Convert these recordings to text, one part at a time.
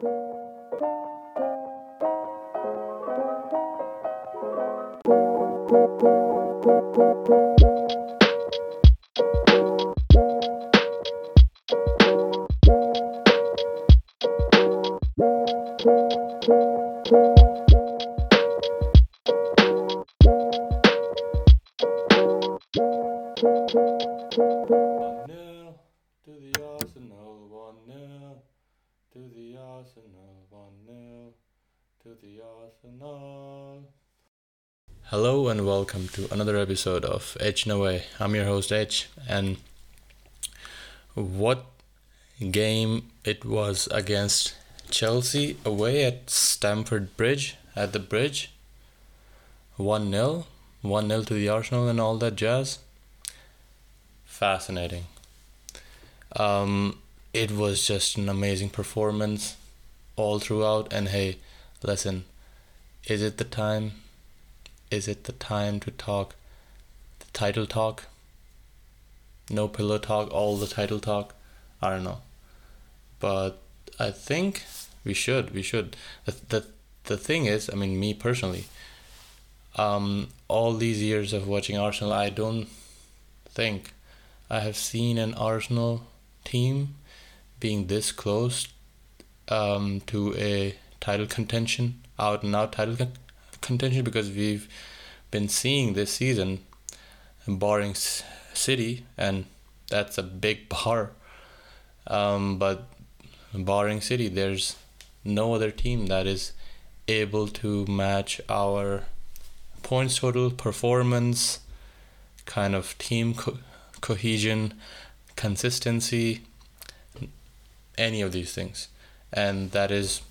One Hello and welcome to another episode of Edge No Way. I'm your host H, and what game it was against Chelsea away at Stamford Bridge at the Bridge. One 0 one 0 to the Arsenal and all that jazz fascinating. Um, it was just an amazing performance all throughout. And hey, listen, is it the time? Is it the time to talk the title talk? No pillow talk, all the title talk? I don't know. But I think we should. We should. The, the, the thing is, I mean, me personally, um, all these years of watching Arsenal, I don't think I have seen an Arsenal team being this close um, to a title contention, out and out title con- contention, because we've been seeing this season, barring City, and that's a big bar. Um, but barring City, there's no other team that is able to match our points total, performance, kind of team co- cohesion, consistency, any of these things. And that is,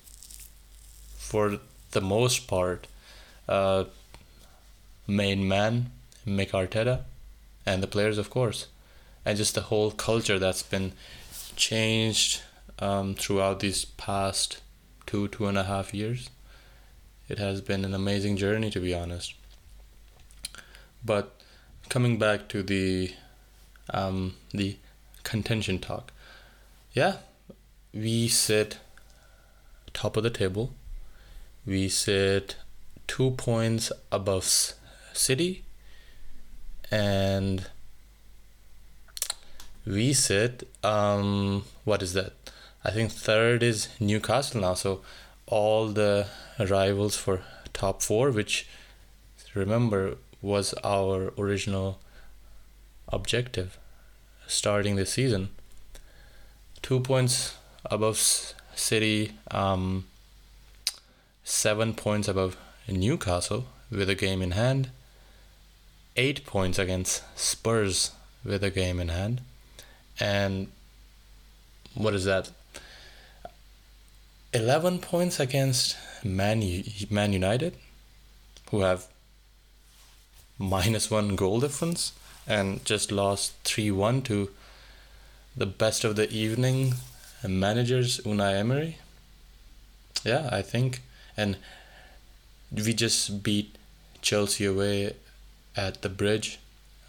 for the most part, uh, main man, Mick Arteta, and the players, of course. And just the whole culture that's been changed um, throughout these past two, two and a half years. It has been an amazing journey, to be honest. But coming back to the um, the contention talk. Yeah, we sit top of the table. We sit two points above City, and we sit. Um, what is that? I think third is Newcastle now. So all the rivals for top four, which remember was our original objective starting the season. Two points above City, um, seven points above Newcastle with a game in hand, eight points against Spurs with a game in hand, and what is that? 11 points against Man, U- Man United, who have minus one goal difference and just lost 3 1 to the best of the evening managers, Unai Emery. Yeah, I think. And we just beat Chelsea away at the bridge,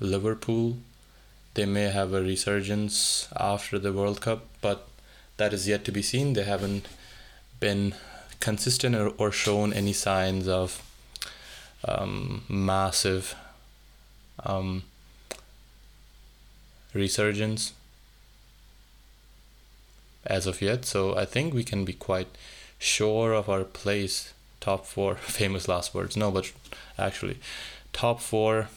Liverpool. They may have a resurgence after the World Cup, but that is yet to be seen. They haven't been consistent or, or shown any signs of um, massive um, resurgence as of yet. So I think we can be quite sure of our place. Top four, famous last words. No, but actually, top four,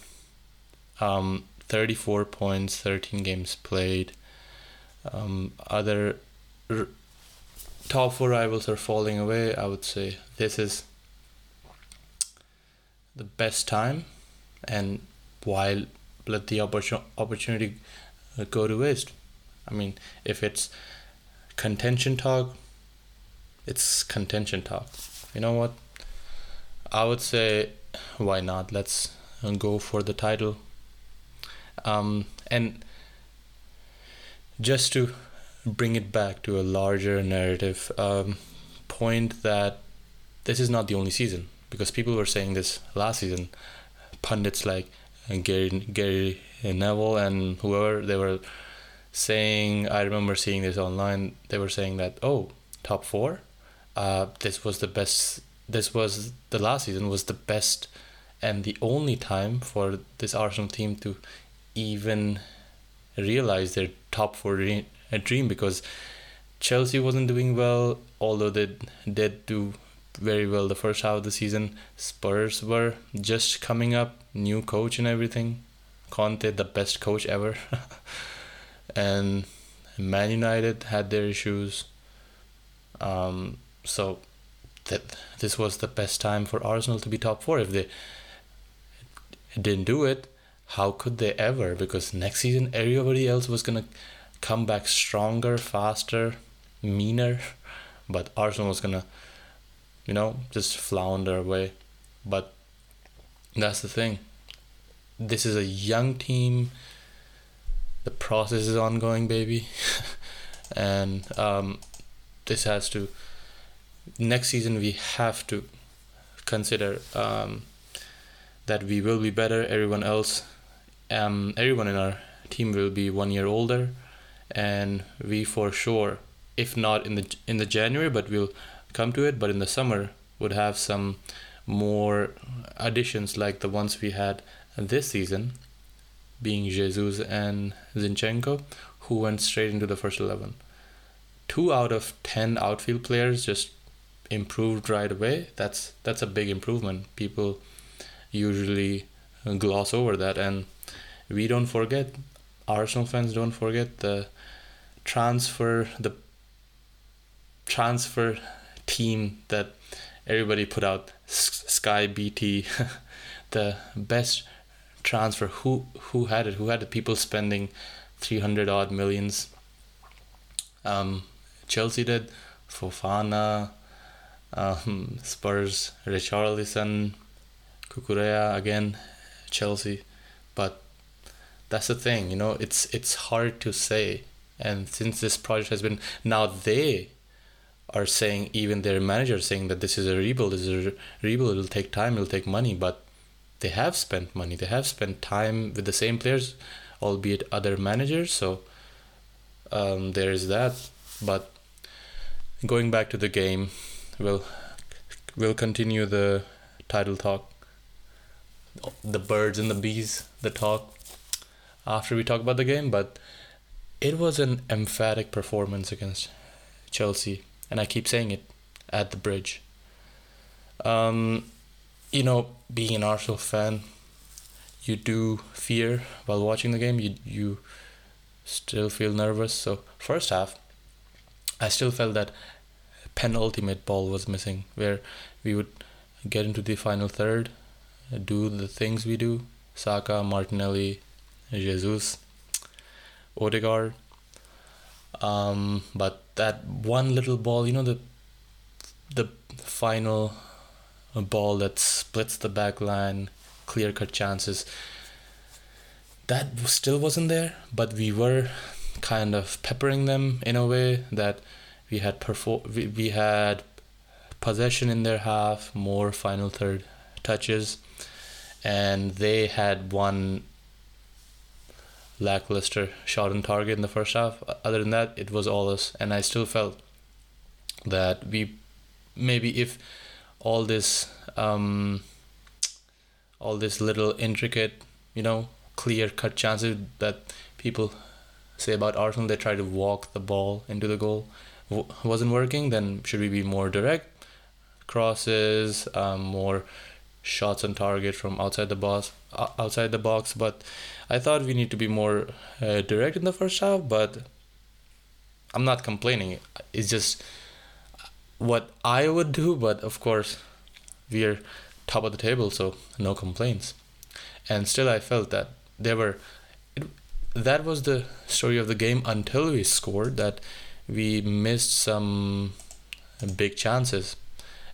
um, 34 points, 13 games played. Um, other r- top four rivals are falling away. I would say this is the best time, and while let the opportun- opportunity uh, go to waste. I mean, if it's contention talk, it's contention talk. You know what? I would say, why not? Let's go for the title. Um, and just to bring it back to a larger narrative um, point that this is not the only season because people were saying this last season. Pundits like Gary Gary Neville and whoever they were saying. I remember seeing this online. They were saying that oh, top four, uh, this was the best. This was the last season was the best and the only time for this Arsenal team to even realize their top four re- dream because Chelsea wasn't doing well, although they did do very well the first half of the season. Spurs were just coming up, new coach and everything. Conte, the best coach ever. and Man United had their issues. Um, so that this was the best time for Arsenal to be top four. If they didn't do it, how could they ever? Because next season everybody else was gonna come back stronger, faster, meaner, but Arsenal was gonna, you know, just flounder away. But that's the thing. This is a young team. The process is ongoing, baby, and um, this has to. Next season, we have to consider um, that we will be better. Everyone else, um, everyone in our team will be one year older, and we for sure, if not in the in the January, but we'll come to it. But in the summer, would have some more additions like the ones we had this season, being Jesus and Zinchenko, who went straight into the first eleven. Two out of ten outfield players just improved right away. That's that's a big improvement. People usually gloss over that and we don't forget arsenal fans don't forget the transfer the transfer team that everybody put out sky bt the best transfer who who had it who had the people spending 300 odd millions um chelsea did fofana um, spurs richarlison Cucurella again, Chelsea, but that's the thing, you know, it's it's hard to say. And since this project has been now they are saying even their manager saying that this is a rebuild, this is a rebuild, it'll take time, it'll take money, but they have spent money, they have spent time with the same players, albeit other managers, so um, there is that. But going back to the game, we'll we'll continue the title talk the birds and the bees the talk after we talk about the game, but it was an emphatic performance against Chelsea, and I keep saying it at the bridge. Um, you know, being an Arsenal fan, you do fear while watching the game. You you still feel nervous. So first half, I still felt that penultimate ball was missing, where we would get into the final third do the things we do. Saka, Martinelli, Jesus, Odegaard. Um, but that one little ball, you know, the the final ball that splits the back line, clear cut chances. That still wasn't there, but we were kind of peppering them in a way that we had perform we, we had possession in their half, more final third touches and they had one lackluster shot on target in the first half. Other than that, it was all us, and I still felt that we maybe if all this um, all this little intricate, you know, clear cut chances that people say about Arsenal, they try to walk the ball into the goal, w- wasn't working. Then should we be more direct? Crosses, um, more shots on target from outside the box outside the box but i thought we need to be more uh, direct in the first half but i'm not complaining it's just what i would do but of course we're top of the table so no complaints and still i felt that there were it, that was the story of the game until we scored that we missed some big chances.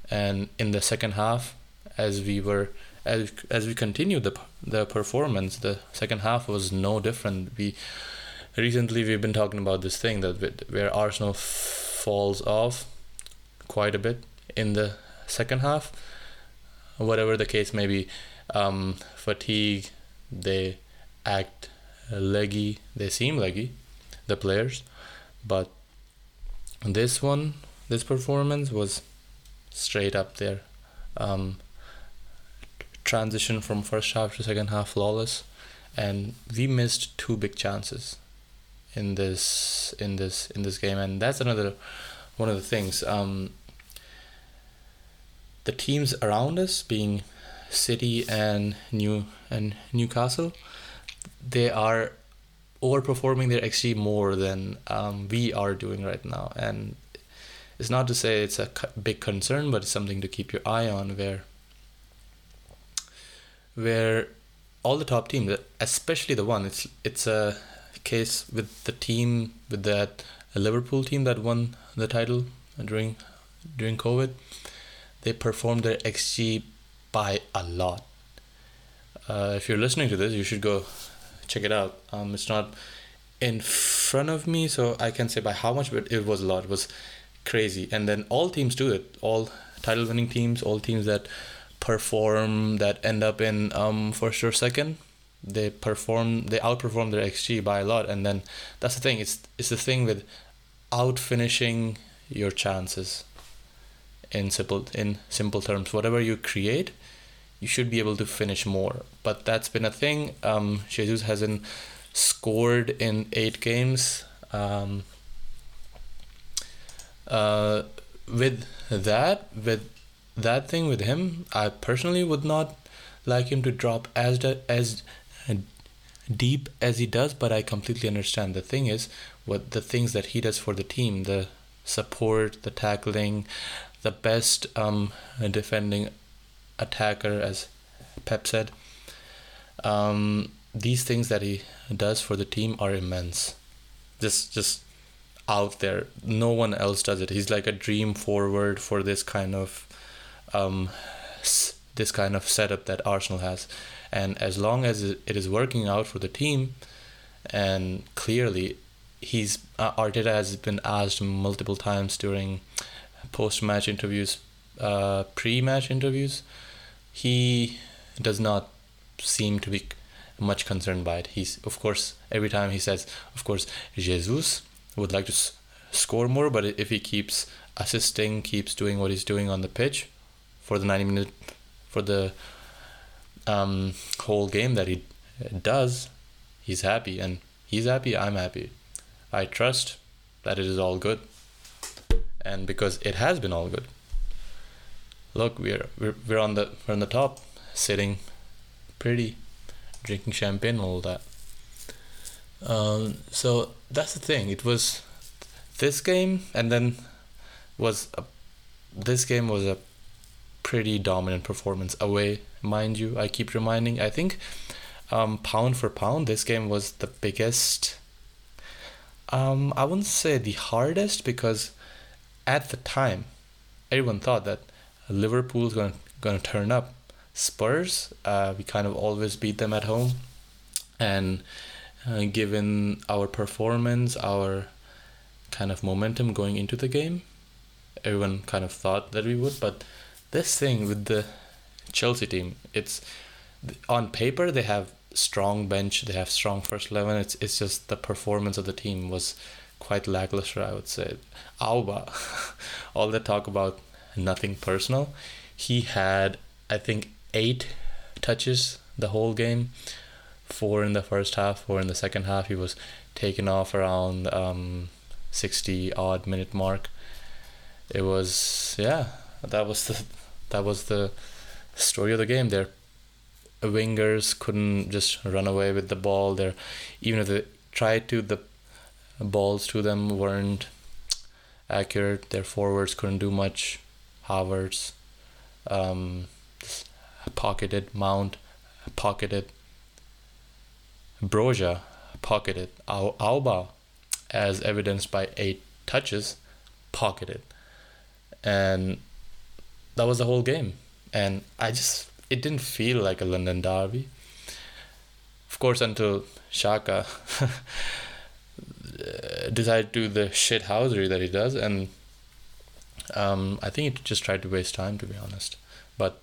And in the second half as we were as as we continued the the performance the second half was no different. We recently we've been talking about this thing that where Arsenal falls off quite a bit in the second half. Whatever the case may be um, fatigue they act leggy they seem leggy the players. But this one this performance was straight up there. Um, transition from first half to second half flawless, and we missed two big chances in this in this in this game, and that's another one of the things. Um, the teams around us, being City and New and Newcastle, they are overperforming their XG more than um, we are doing right now, and it's not to say it's a big concern, but it's something to keep your eye on. Where where all the top teams, especially the one, it's it's a case with the team with that Liverpool team that won the title during during COVID. They performed their XG by a lot. Uh, if you're listening to this, you should go check it out. Um, it's not in front of me, so I can say by how much, but it was a lot. It was crazy. And then all teams do it. All title winning teams, all teams that perform, that end up in um, first or second, they perform, they outperform their XG by a lot. And then that's the thing. It's it's the thing with out finishing your chances. In simple in simple terms, whatever you create, you should be able to finish more. But that's been a thing. Um, Jesus hasn't scored in eight games. Um, uh, with that, with that thing with him, I personally would not like him to drop as as deep as he does. But I completely understand. The thing is, what the things that he does for the team, the support, the tackling, the best um, defending attacker, as Pep said. Um, these things that he does for the team are immense. Just, just out there. No one else does it. He's like a dream forward for this kind of, um, this kind of setup that Arsenal has, and as long as it is working out for the team, and clearly, he's uh, Arteta has been asked multiple times during post-match interviews, uh, pre-match interviews he does not seem to be much concerned by it. He's, of course, every time he says, of course, Jesus would like to s- score more, but if he keeps assisting, keeps doing what he's doing on the pitch for the 90 minute, for the um, whole game that he does, he's happy. And he's happy, I'm happy. I trust that it is all good. And because it has been all good look, we're we're we're on the we're on the top, sitting pretty, drinking champagne, all that. Um, so that's the thing. It was this game, and then was a, this game was a pretty dominant performance away, mind you. I keep reminding. I think um, pound for pound, this game was the biggest. Um, I wouldn't say the hardest because at the time, everyone thought that Liverpool's going going to turn up. Spurs, uh, we kind of always beat them at home, and uh, given our performance, our kind of momentum going into the game, everyone kind of thought that we would. But this thing with the Chelsea team, it's on paper they have strong bench, they have strong first eleven. It's it's just the performance of the team was quite lackluster, I would say. Auba, all the talk about nothing personal. He had, I think, eight touches the whole game. Four in the first half, four in the second half. He was taken off around um, sixty odd minute mark. It was yeah, that was the that was the story of the game. Their wingers couldn't just run away with the ball. There, even if they tried to, the balls to them weren't accurate. Their forwards couldn't do much. Havertz, um, pocketed Mount, pocketed Broja, pocketed Al- Auba, as evidenced by eight touches, pocketed, and that was the whole game. And I just it didn't feel like a London derby. Of course, until Xhaka decided to do the shithousery that he does, and um, I think he just tried to waste time, to be honest. But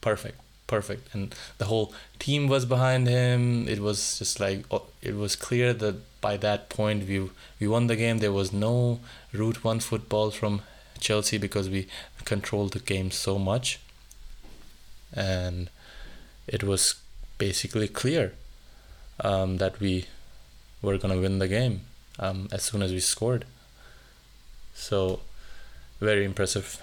perfect, perfect, and the whole team was behind him. It was just like oh, it was clear that by that point we we won the game. There was no route one football from Chelsea because we controlled the game so much, and it was basically clear um, that we were gonna win the game um, as soon as we scored. So, very impressive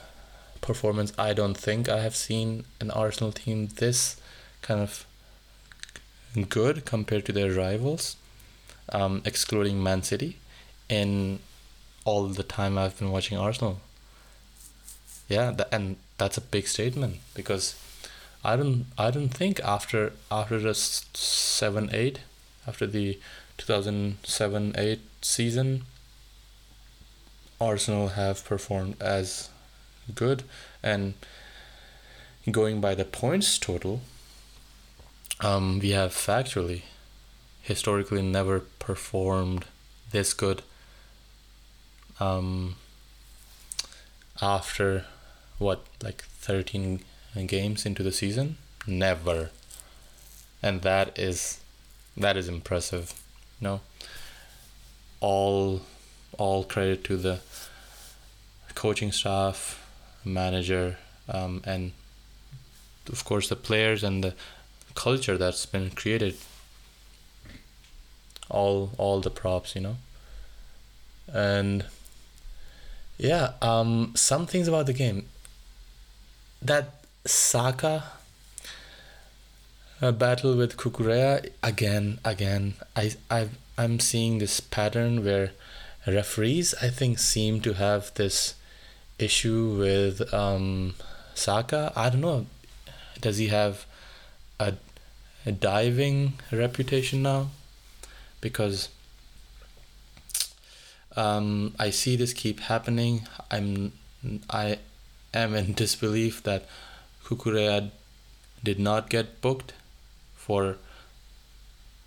performance. I don't think I have seen an Arsenal team this kind of good compared to their rivals, um, excluding Man City, in all the time I've been watching Arsenal. Yeah, that, and that's a big statement because I don't I don't think after after the seven eight after the two thousand seven eight season Arsenal have performed as good and going by the points total um, we have factually historically never performed this good um, after what like 13 games into the season? Never. And that is that is impressive you know? All all credit to the coaching staff manager, um, and of course the players and the culture that's been created. All all the props, you know. And yeah, um, some things about the game. That Saka a battle with Cucurella again, again. I I I'm seeing this pattern where referees I think seem to have this issue with um, Saka. I don't know. Does he have a, a diving reputation now? Because um, I see this keep happening. I'm I am in disbelief that Cucurella did not get booked for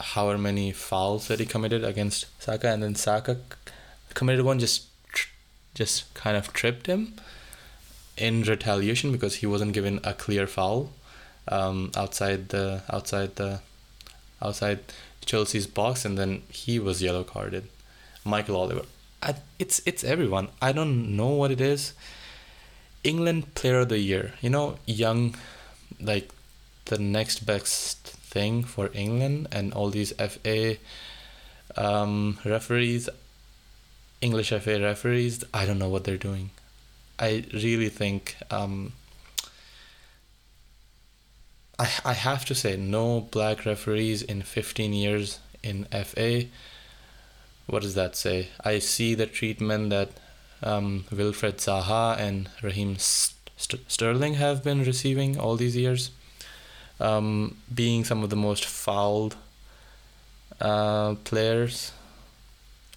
however many fouls that he committed against Saka, and then Saka committed one just just kind of tripped him in retaliation because he wasn't given a clear foul um, outside the outside the outside Chelsea's box, and then he was yellow carded. Michael Oliver. I, it's it's everyone. I don't know what it is. England Player of the Year. You know, young, like the next best thing for England and all these FA um, referees. English FA referees, I don't know what they're doing. I really think um, I I have to say no black referees in 15 years in FA. What does that say? I see the treatment that um, Wilfried Zaha and Raheem St- Sterling have been receiving all these years, um, being some of the most fouled uh, players.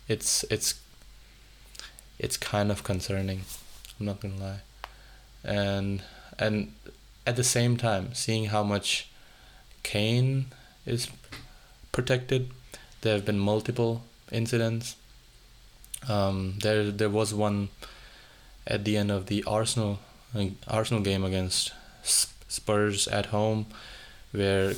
It's it's it's kind of concerning. I'm not gonna lie, and and at the same time, seeing how much Kane is protected, there have been multiple incidents. Um, there there was one at the end of the Arsenal Arsenal game against Spurs at home, where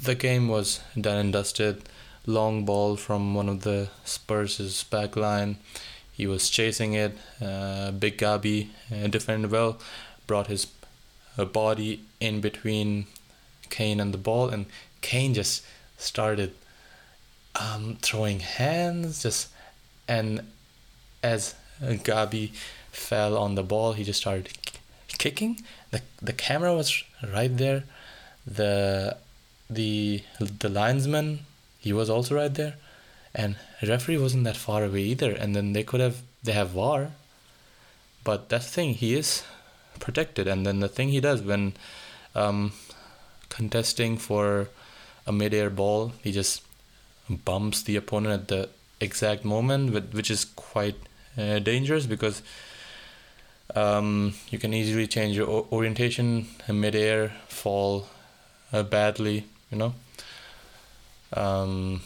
the game was done and dusted. Long ball from one of the Spurs' back line he was chasing it. Uh, Big Gabi uh, defended well, brought his uh, body in between Kane and the ball, and Kane just started um, throwing hands, just and as Gabi fell on the ball, he just started kicking. the The camera was right there. the the The linesman, he was also right there and referee wasn't that far away either and then they could have they have VAR but that's the thing he is protected and then the thing he does when um, contesting for a mid-air ball he just bumps the opponent at the exact moment which is quite uh, dangerous because um, you can easily change your orientation mid-air fall uh, badly you know? Um,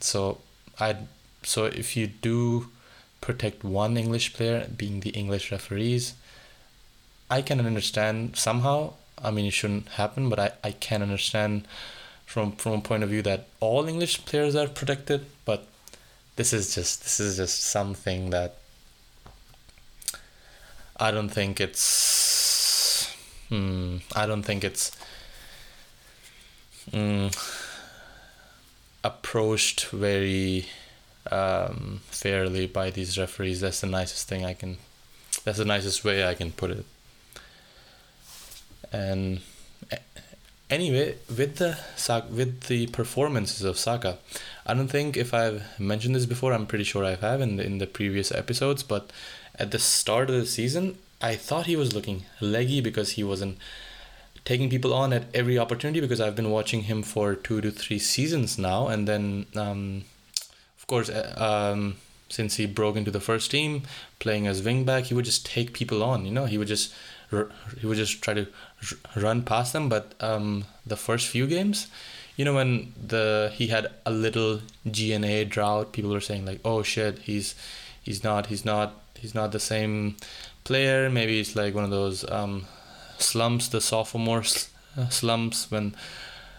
so I so if you do protect one English player, being the English referees, I can understand somehow I mean, it shouldn't happen, but I, I can understand from from a point of view that all English players are protected, but this is just this is just something that I don't think it's hmm, I don't think it's hmm, approached very um, fairly by these referees. That's the nicest thing I can. That's the nicest way I can put it. And anyway, with the with the performances of Saka, I don't think if I've mentioned this before. I'm pretty sure I have in the, in the previous episodes. But at the start of the season, I thought he was looking leggy because he wasn't taking people on at every opportunity. Because I've been watching him for two to three seasons now, and then um, of course uh, um, since he broke into the first team, playing as wingback, he would just take people on. You know, he would just he would just try to run past them. But um, the first few games, you know, when the he had a little GNA drought, people were saying like, "Oh shit, he's he's not he's not he's not the same player. Maybe it's like one of those um, slumps, the sophomore uh, slumps when."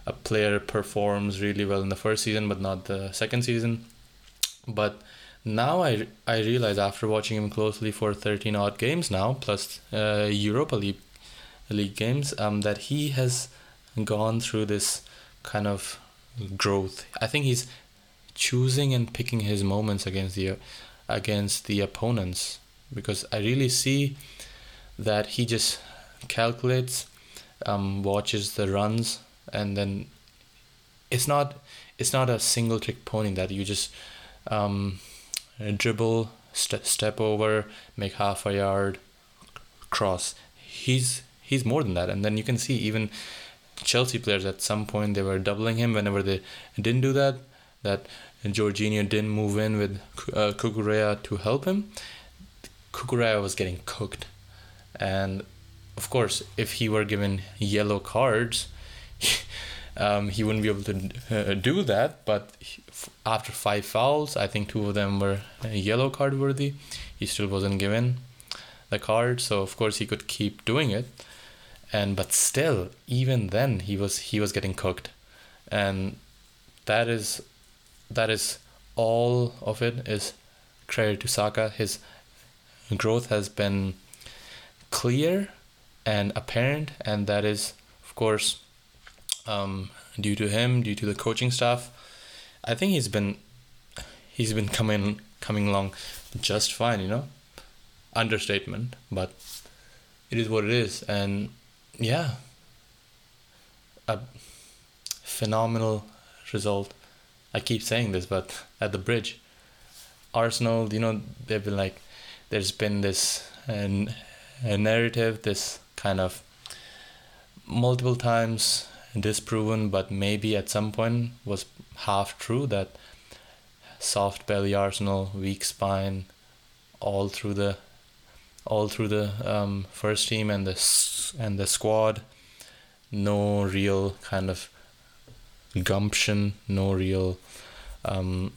A player performs really well in the first season, but not the second season. But now I, I realize after watching him closely for 13 odd games now plus uh, Europa League league games um, that he has gone through this kind of growth. I think he's choosing and picking his moments against the against the opponents because I really see that he just calculates um, watches the runs and then it's not it's not a single trick pony that you just um, dribble, st- step over, make half a yard, cross. He's he's more than that, and then you can see even Chelsea players at some point they were doubling him whenever they didn't do that. That Jorginho didn't move in with uh, Cucurella to help him. Cucurella was getting cooked, and of course, if he were given yellow cards. um, he wouldn't be able to uh, do that. But after five fouls, I think two of them were uh, yellow card worthy. He still wasn't given the card, so of course he could keep doing it. And but still, even then, he was he was getting cooked, and that is that is all of it is credit to Saka. His growth has been clear and apparent, and that is, of course, um, due to him, due to the coaching staff. I think he's been he's been coming coming along just fine, you know. Understatement, but it is what it is, and yeah, a phenomenal result. I keep saying this, but at the bridge, Arsenal, you know, they've been like, there's been this uh, a narrative, this kind of multiple times disproven, but maybe at some point was half true that soft belly Arsenal, weak spine, all through the all through the um, first team and the and the squad, no real kind of gumption, no real um,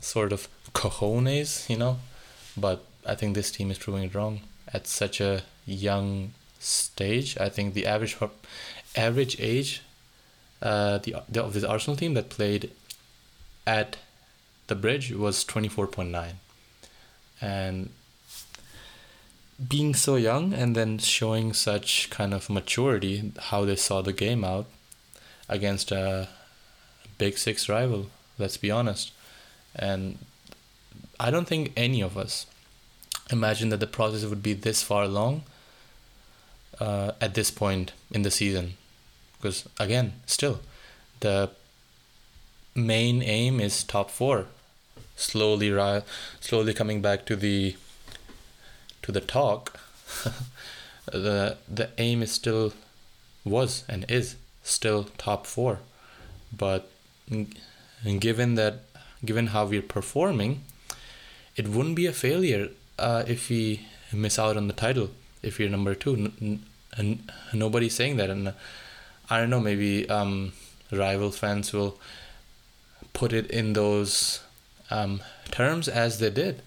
sort of cojones, you know. But I think this team is proving it wrong at such a young stage. I think the average average age uh, the, of this Arsenal team that played at the bridge was 24.9 and being so young and then showing such kind of maturity how they saw the game out against a big six rival let's be honest. And i don't think any of us imagined that the process would be this far along uh, at this point in the season. Because again still the main aim is top 4 slowly slowly coming back to the to the talk. The the aim is still was and is still top 4 but given that given how we're performing it wouldn't be a failure uh, if we miss out on the title if you're number 2 n- n- nobody's saying that. And I don't know, maybe um, rival fans will put it in those um, terms as they did,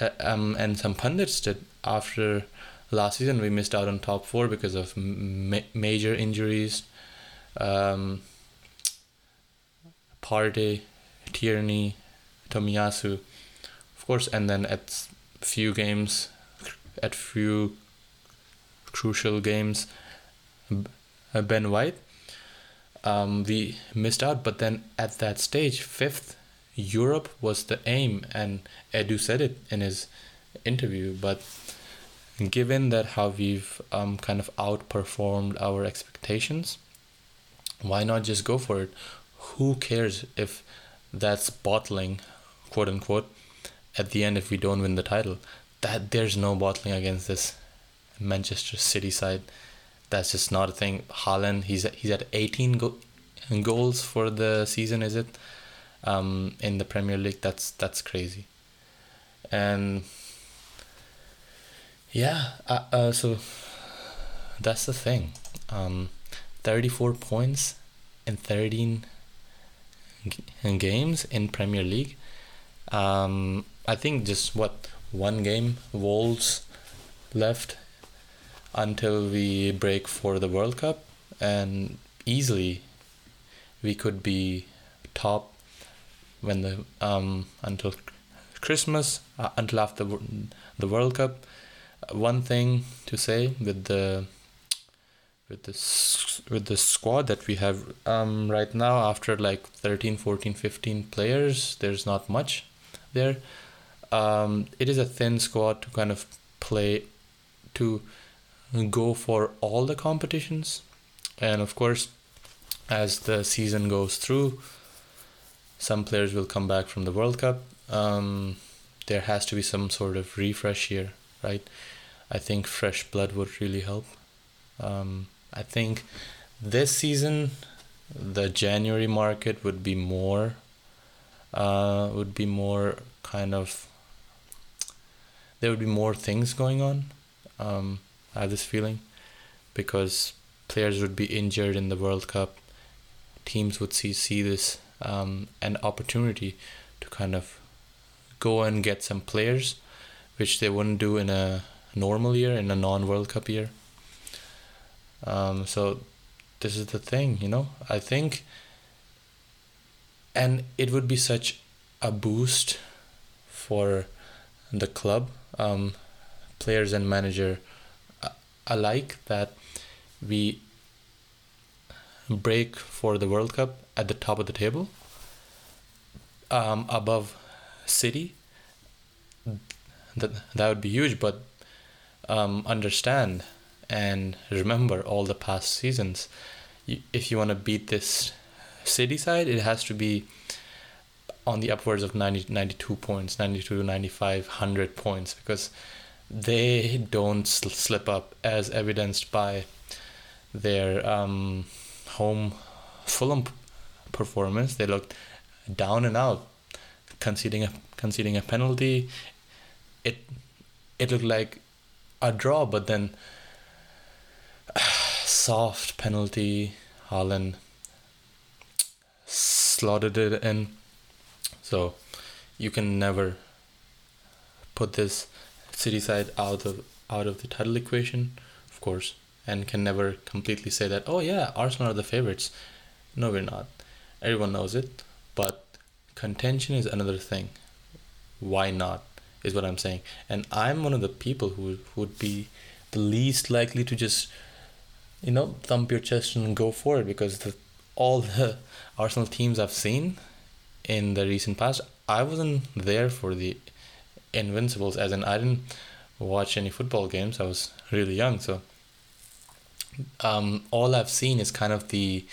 uh, um, and some pundits did after last season we missed out on top four because of ma- major injuries. Um, Tierney, Tomiyasu, of course, and then at few games, at few crucial games, uh, Ben White. Um, we missed out, but then at that stage, fifth, Europe was the aim, and Edu said it in his interview. But given that how we've um, kind of outperformed our expectations, why not just go for it? Who cares if that's bottling, quote unquote, at the end if we don't win the title? That there's no bottling against this Manchester City side. That's just not a thing. Haaland, he's he's at 18 go- goals for the season, is it? Um, in the Premier League, that's that's crazy. And yeah, uh, uh, so that's the thing. Um, 34 points in 13 g- games in Premier League. Um, I think just what one game Wolves left until we break for the World Cup, and easily we could be top when the um until Christmas uh, until after the World Cup. One thing to say with the with this with the squad that we have um right now after like 13 14 15 players there's not much there um it is a thin squad to kind of play to go for all the competitions. And of course as the season goes through some players will come back from the world cup. Um there has to be some sort of refresh here right? I think fresh blood would really help. Um I think this season the January market would be more uh, would be more kind of there would be more things going on. Um, I have this feeling because players would be injured in the World Cup. Teams would see see this um, an opportunity to kind of go and get some players, which they wouldn't do in a normal year in a non World Cup year. Um, so this is the thing, you know. I think, and it would be such a boost for the club, um, players and manager alike that we break for the World Cup at the top of the table, um, above City. That that would be huge, but um, understand and remember all the past seasons. If you want to beat this city side, it has to be on the upwards of 90, 92 points, 92, 95, 100 points, because they don't sl- slip up, as evidenced by their um, home Fulham performance. They looked down and out, conceding a conceding a penalty. It it looked like a draw, but then soft penalty. Haaland slotted it in. So you can never put this city side out of out of the title equation, of course, and can never completely say that, oh yeah, Arsenal are the favorites. No, we're not. Everyone knows it, but contention is another thing. Why not? Is what I'm saying. And I'm one of the people who would be the least likely to just you know, thump your chest and go for it because the, all the Arsenal teams I've seen in the recent past, I wasn't there for the Invincibles, as in I didn't watch any football games. I was really young, so um, all I've seen is kind of the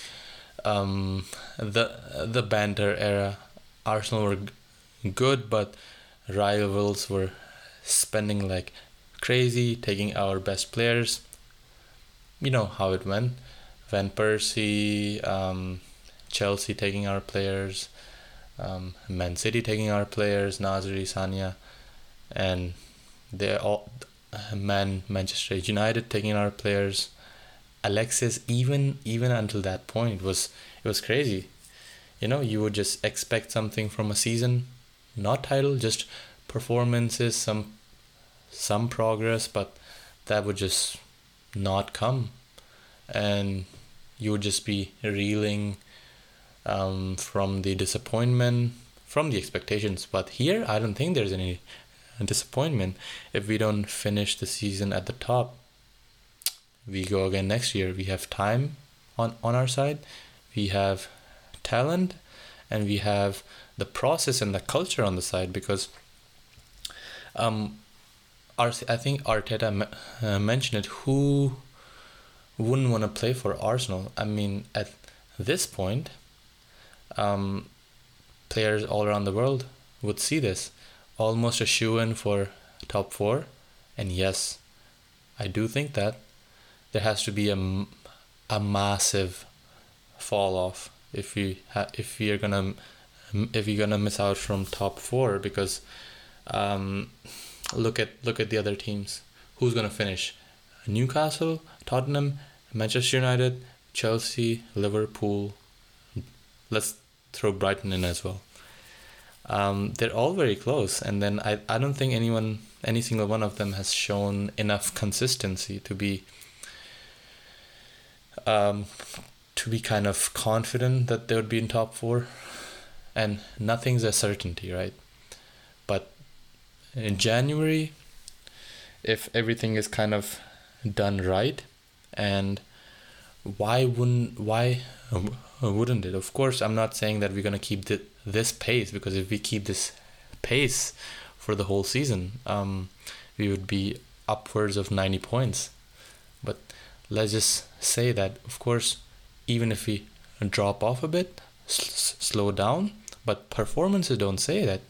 um, the the banter era. Arsenal were good, but rivals were spending like crazy, taking our best players you know how it went. Van Persie, um, Chelsea taking our players, um, Man City taking our players, Nasri, Sagna, and they're all man Manchester United taking our players. Alexis, even even until that point, was it was crazy. You know, you would just expect something from a season, not title, just performances, some some progress, but that would just not come, and you would just be reeling um, from the disappointment, from the expectations. But here, I don't think there's any disappointment if we don't finish the season at the top. We go again next year. We have time on, on our side, we have talent, and we have the process and the culture on the side because um, I think Arteta uh, mentioned it. Who wouldn't want to play for Arsenal? I mean, at this point, um, players all around the world would see this almost a shoe in for top four. And yes, I do think that there has to be a, a massive fall off if we ha- if we are gonna if you're gonna miss out from top four because um, look at look at the other teams who's gonna finish Newcastle Tottenham Manchester United Chelsea Liverpool let's throw Brighton in as well. Um, they're all very close, and then I, I don't think anyone, any single one of them has shown enough consistency to be um, to be kind of confident that they would be in top four, and nothing's a certainty, right? But in January, if everything is kind of done right, and why wouldn't why wouldn't it? Of course, I'm not saying that we're gonna keep the, this pace because if we keep this pace for the whole season, um, we would be upwards of 90 points. But let's just say that, of course, even if we drop off a bit, s- slow down, but performances don't say that.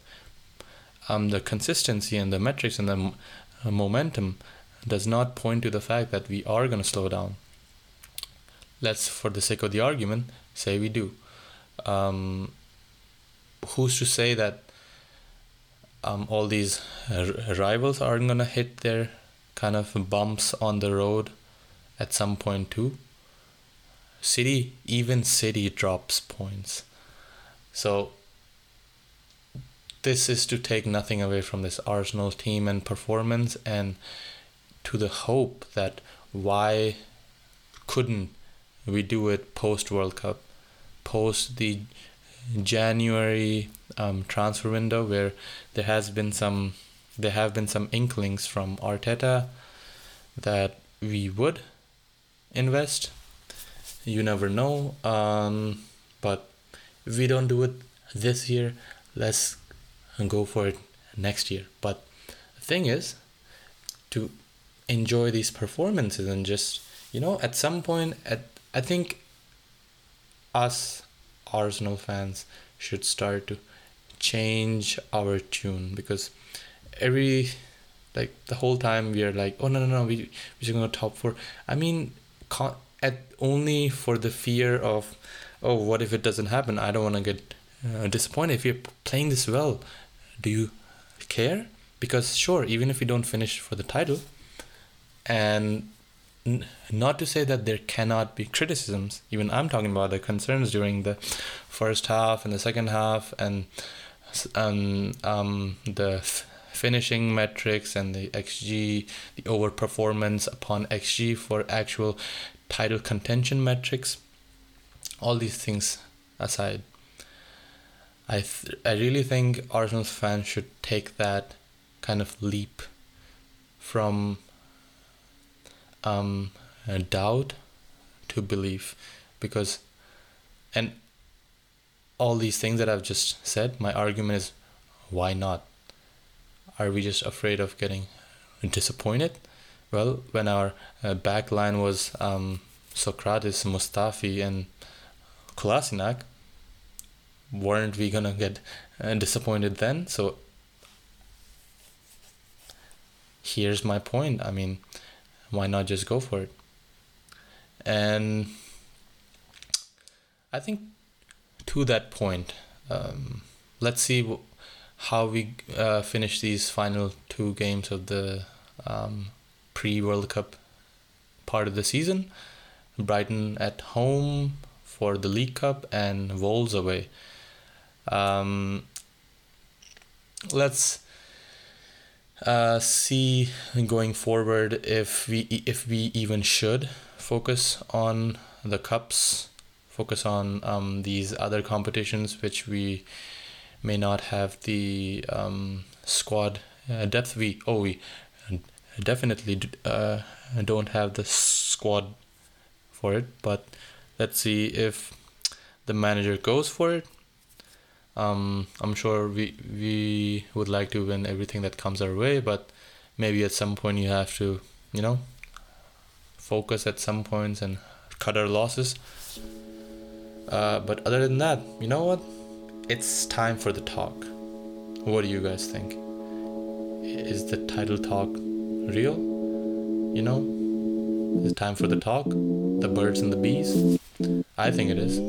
Um, the consistency and the metrics and the m- momentum does not point to the fact that we are going to slow down. Let's, for the sake of the argument, say we do. Um, who's to say that um, all these r- rivals aren't gonna hit their kind of bumps on the road at some point too? City, even City drops points. So this is to take nothing away from this Arsenal team and performance and to the hope that why couldn't we do it post World Cup, post the January um, transfer window where there has been some there have been some inklings from Arteta that we would invest. You never know, um, but if we don't do it this year, let's go for it next year. But the thing is, to enjoy these performances and just you know at some point at I think us Arsenal fans should start to change our tune because every like the whole time we are like oh no no no we we're going to top four. I mean con- at only for the fear of oh what if it doesn't happen? I don't want to get uh, disappointed. If you're playing this well do you care? Because sure even if you don't finish for the title and n- not to say that there cannot be criticisms. Even i'm talking about the concerns during the first half and the second half and um, um, the finishing metrics and the xg the overperformance upon xg for actual title contention metrics. All these things aside i th- i really think arsenal fans should take that kind of leap from um, doubt to belief because and all these things that I've just said, my argument is why not? Are we just afraid of getting disappointed? Well, when our uh, back line was um, Sokratis, Mustafi, and Kolasinac, weren't we gonna get uh, disappointed then? So here's my point. I mean, why not just go for it? And I think to that point, um, let's see w- how we uh, finish these final two games of the um, pre World Cup part of the season. Brighton at home for the League Cup and Wolves away. Um, let's uh, see going forward if we if we even should focus on the cups, focus on um, these other competitions which we may not have the um, squad uh, depth. We oh we definitely uh, don't have the squad for it, but let's see if the manager goes for it. Um, I'm sure we we would like to win everything that comes our way, but maybe at some point you have to, you know, focus at some points and cut our losses. Uh, but other than that, you know what? It's time for the talk. What do you guys think? Is the title talk real? You know, it's time for the talk. The birds and the bees. I think it is.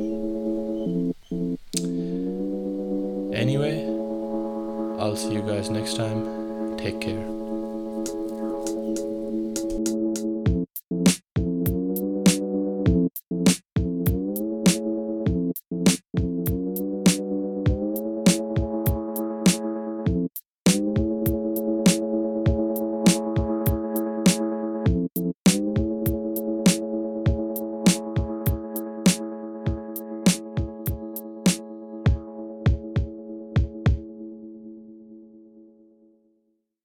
Anyway, I'll see you guys next time. Take care.